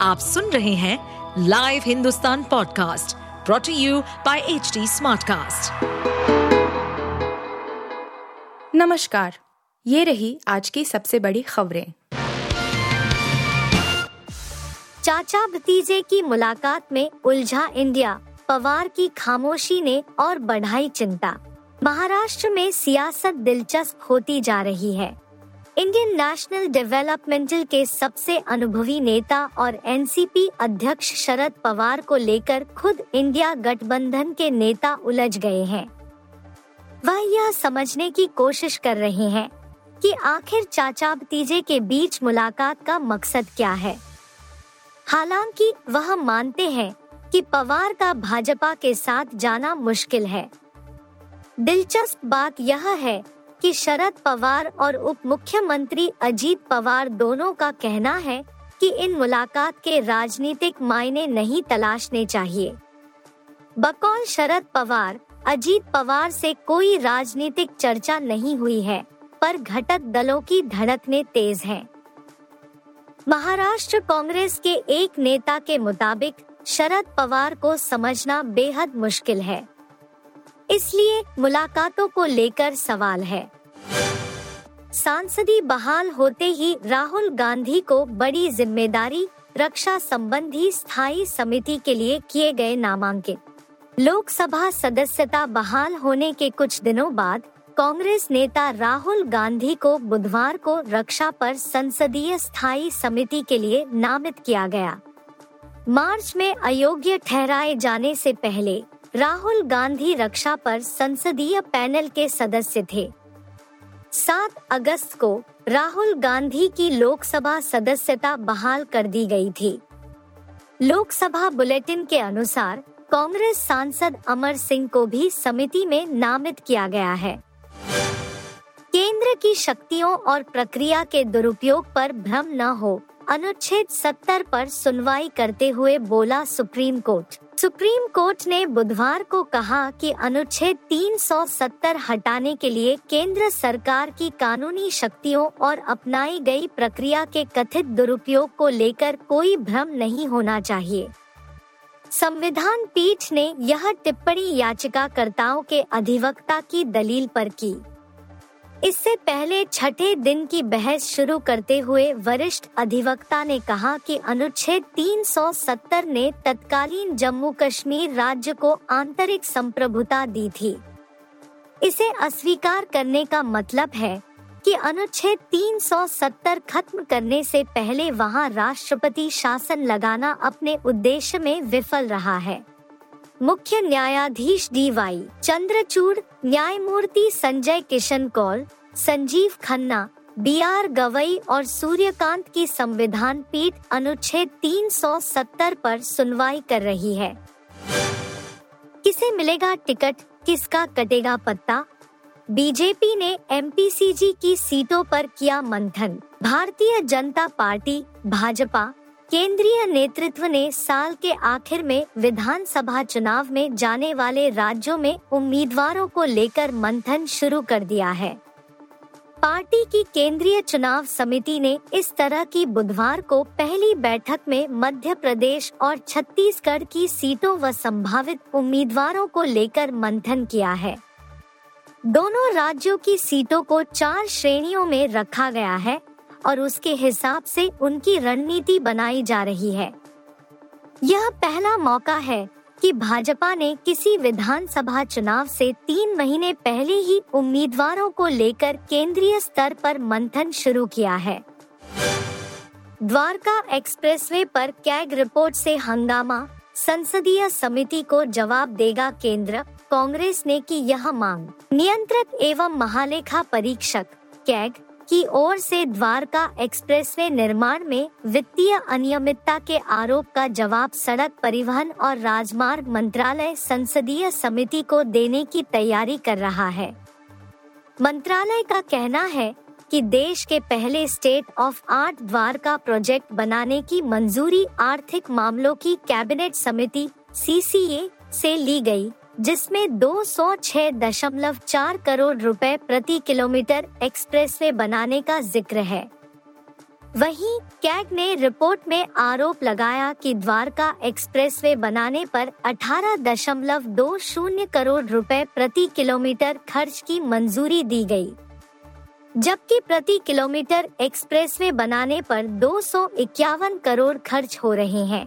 आप सुन रहे हैं live Hindustan podcast brought to you by H Smartcast. नमस्कार ये रही आज की सबसे बड़ी खबरें। चाचा भतीजे की मुलाकात में उलझा इंडिया पवार की खामोशी ने और बढ़ाई चिंता। महाराष्ट्र में सियासत दिलचस्प होती जा रही है। इंडियन नेशनल डेवलपमेंटल के सबसे अनुभवी नेता और एनसीपी अध्यक्ष शरद पवार को लेकर खुद इंडिया गठबंधन के नेता उलझ गए हैं। वह यह समझने की कोशिश कर रहे हैं कि आखिर चाचा भतीजे के बीच मुलाकात का मकसद क्या है। हालाँकि वह मानते हैं कि पवार का भाजपा के साथ जाना मुश्किल है। दिलचस्प बात यह है कि शरद पवार और उप मुख्यमंत्री अजीत पवार दोनों का कहना है कि इन मुलाकात के राजनीतिक मायने नहीं तलाशने चाहिए बकौल शरद पवार, अजीत पवार से कोई राजनीतिक चर्चा नहीं हुई है, पर घटक दलों की धड़कने तेज हैं। महाराष्ट्र कांग्रेस के एक नेता के मुताबिक, शरद पवार को समझना बेहद मुश्किल है इसलिए मुलाकातों को लेकर सवाल है। सांसदी बहाल होते ही राहुल गांधी को बड़ी ज़िम्मेदारी, रक्षा संबंधी स्थायी समिति के लिए किए गए नामांकित। लोकसभा सदस्यता बहाल होने के कुछ दिनों बाद कांग्रेस नेता राहुल गांधी को बुधवार को रक्षा पर संसदीय स्थायी समिति के लिए नामित किया गया। मार्च में अयोग्य ठहराए जाने से पहले राहुल गांधी रक्षा पर संसदीय पैनल के सदस्य थे। 7 अगस्त को राहुल गांधी की लोकसभा सदस्यता बहाल कर दी गई थी। लोकसभा बुलेटिन के अनुसार कांग्रेस सांसद अमर सिंह को भी समिति में नामित किया गया है। केंद्र की शक्तियों और प्रक्रिया के दुरुपयोग पर भ्रम न हो, अनुच्छेद 70 पर सुनवाई करते हुए बोला सुप्रीम कोर्ट। सुप्रीम कोर्ट ने बुधवार को कहा कि अनुच्छेद 370 हटाने के लिए केंद्र सरकार की कानूनी शक्तियों और अपनाई गई प्रक्रिया के कथित दुरुपयोग को लेकर कोई भ्रम नहीं होना चाहिए। संविधान पीठ ने यह टिप्पणी याचिकाकर्ताओं के अधिवक्ता की दलील पर की। इससे पहले छठे दिन की बहस शुरू करते हुए वरिष्ठ अधिवक्ता ने कहा कि अनुच्छेद 370 ने तत्कालीन जम्मू कश्मीर राज्य को आंतरिक संप्रभुता दी थी। इसे अस्वीकार करने का मतलब है कि अनुच्छेद 370 खत्म करने से पहले वहाँ राष्ट्रपति शासन लगाना अपने उद्देश्य में विफल रहा है। मुख्य न्यायाधीश डी वाई, चंद्रचूड़, न्यायमूर्ति संजय किशन कौल, संजीव खन्ना, बी आर गवई और सूर्यकांत की संविधान पीठ अनुच्छेद 370 पर सुनवाई कर रही है। किसे मिलेगा टिकट? किसका कटेगा पत्ता? बीजेपी ने एमपीसीजी की सीटों पर किया मंथन। भारतीय जनता पार्टी, भाजपा केंद्रीय नेतृत्व ने साल के आखिर में विधानसभा चुनाव में जाने वाले राज्यों में उम्मीदवारों को लेकर मंथन शुरू कर दिया है। पार्टी की केंद्रीय चुनाव समिति ने इस तरह की बुधवार को पहली बैठक में मध्य प्रदेश और छत्तीसगढ़ की सीटों व संभावित उम्मीदवारों को लेकर मंथन किया है। दोनों राज्यों की सीटों को चार श्रेणियों में रखा गया है। और उसके हिसाब से उनकी रणनीति बनाई जा रही है। यह पहला मौका है कि भाजपा ने किसी विधानसभा चुनाव से तीन महीने पहले ही उम्मीदवारों को लेकर केंद्रीय स्तर पर मंथन शुरू किया है। द्वारका एक्सप्रेसवे पर कैग रिपोर्ट से हंगामा, संसदीय समिति को जवाब देगा केंद्र, कांग्रेस ने की यह मांग। नियंत्रक एवं महालेखा परीक्षक, कैग की ओर से द्वारका एक्सप्रेसवे निर्माण में वित्तीय अनियमितता के आरोप का जवाब सड़क परिवहन और राजमार्ग मंत्रालय संसदीय समिति को देने की तैयारी कर रहा है। मंत्रालय का कहना है कि देश के पहले state of art Dwarka project बनाने की मंजूरी आर्थिक मामलों की कैबिनेट समिति सी से ली गई। जिसमें 206.4 करोड़ रुपए प्रति किलोमीटर एक्सप्रेसवे बनाने का ज़िक्र है। वहीं कैग ने रिपोर्ट में आरोप लगाया कि द्वारका एक्सप्रेसवे बनाने पर अठारह दशमलव दो शून्य करोड़ रुपए प्रति किलोमीटर खर्च की मंजूरी दी गई। जबकि प्रति किलोमीटर एक्सप्रेसवे बनाने पर दो सौ इक्यावन करोड़ खर्च हो रहे हैं।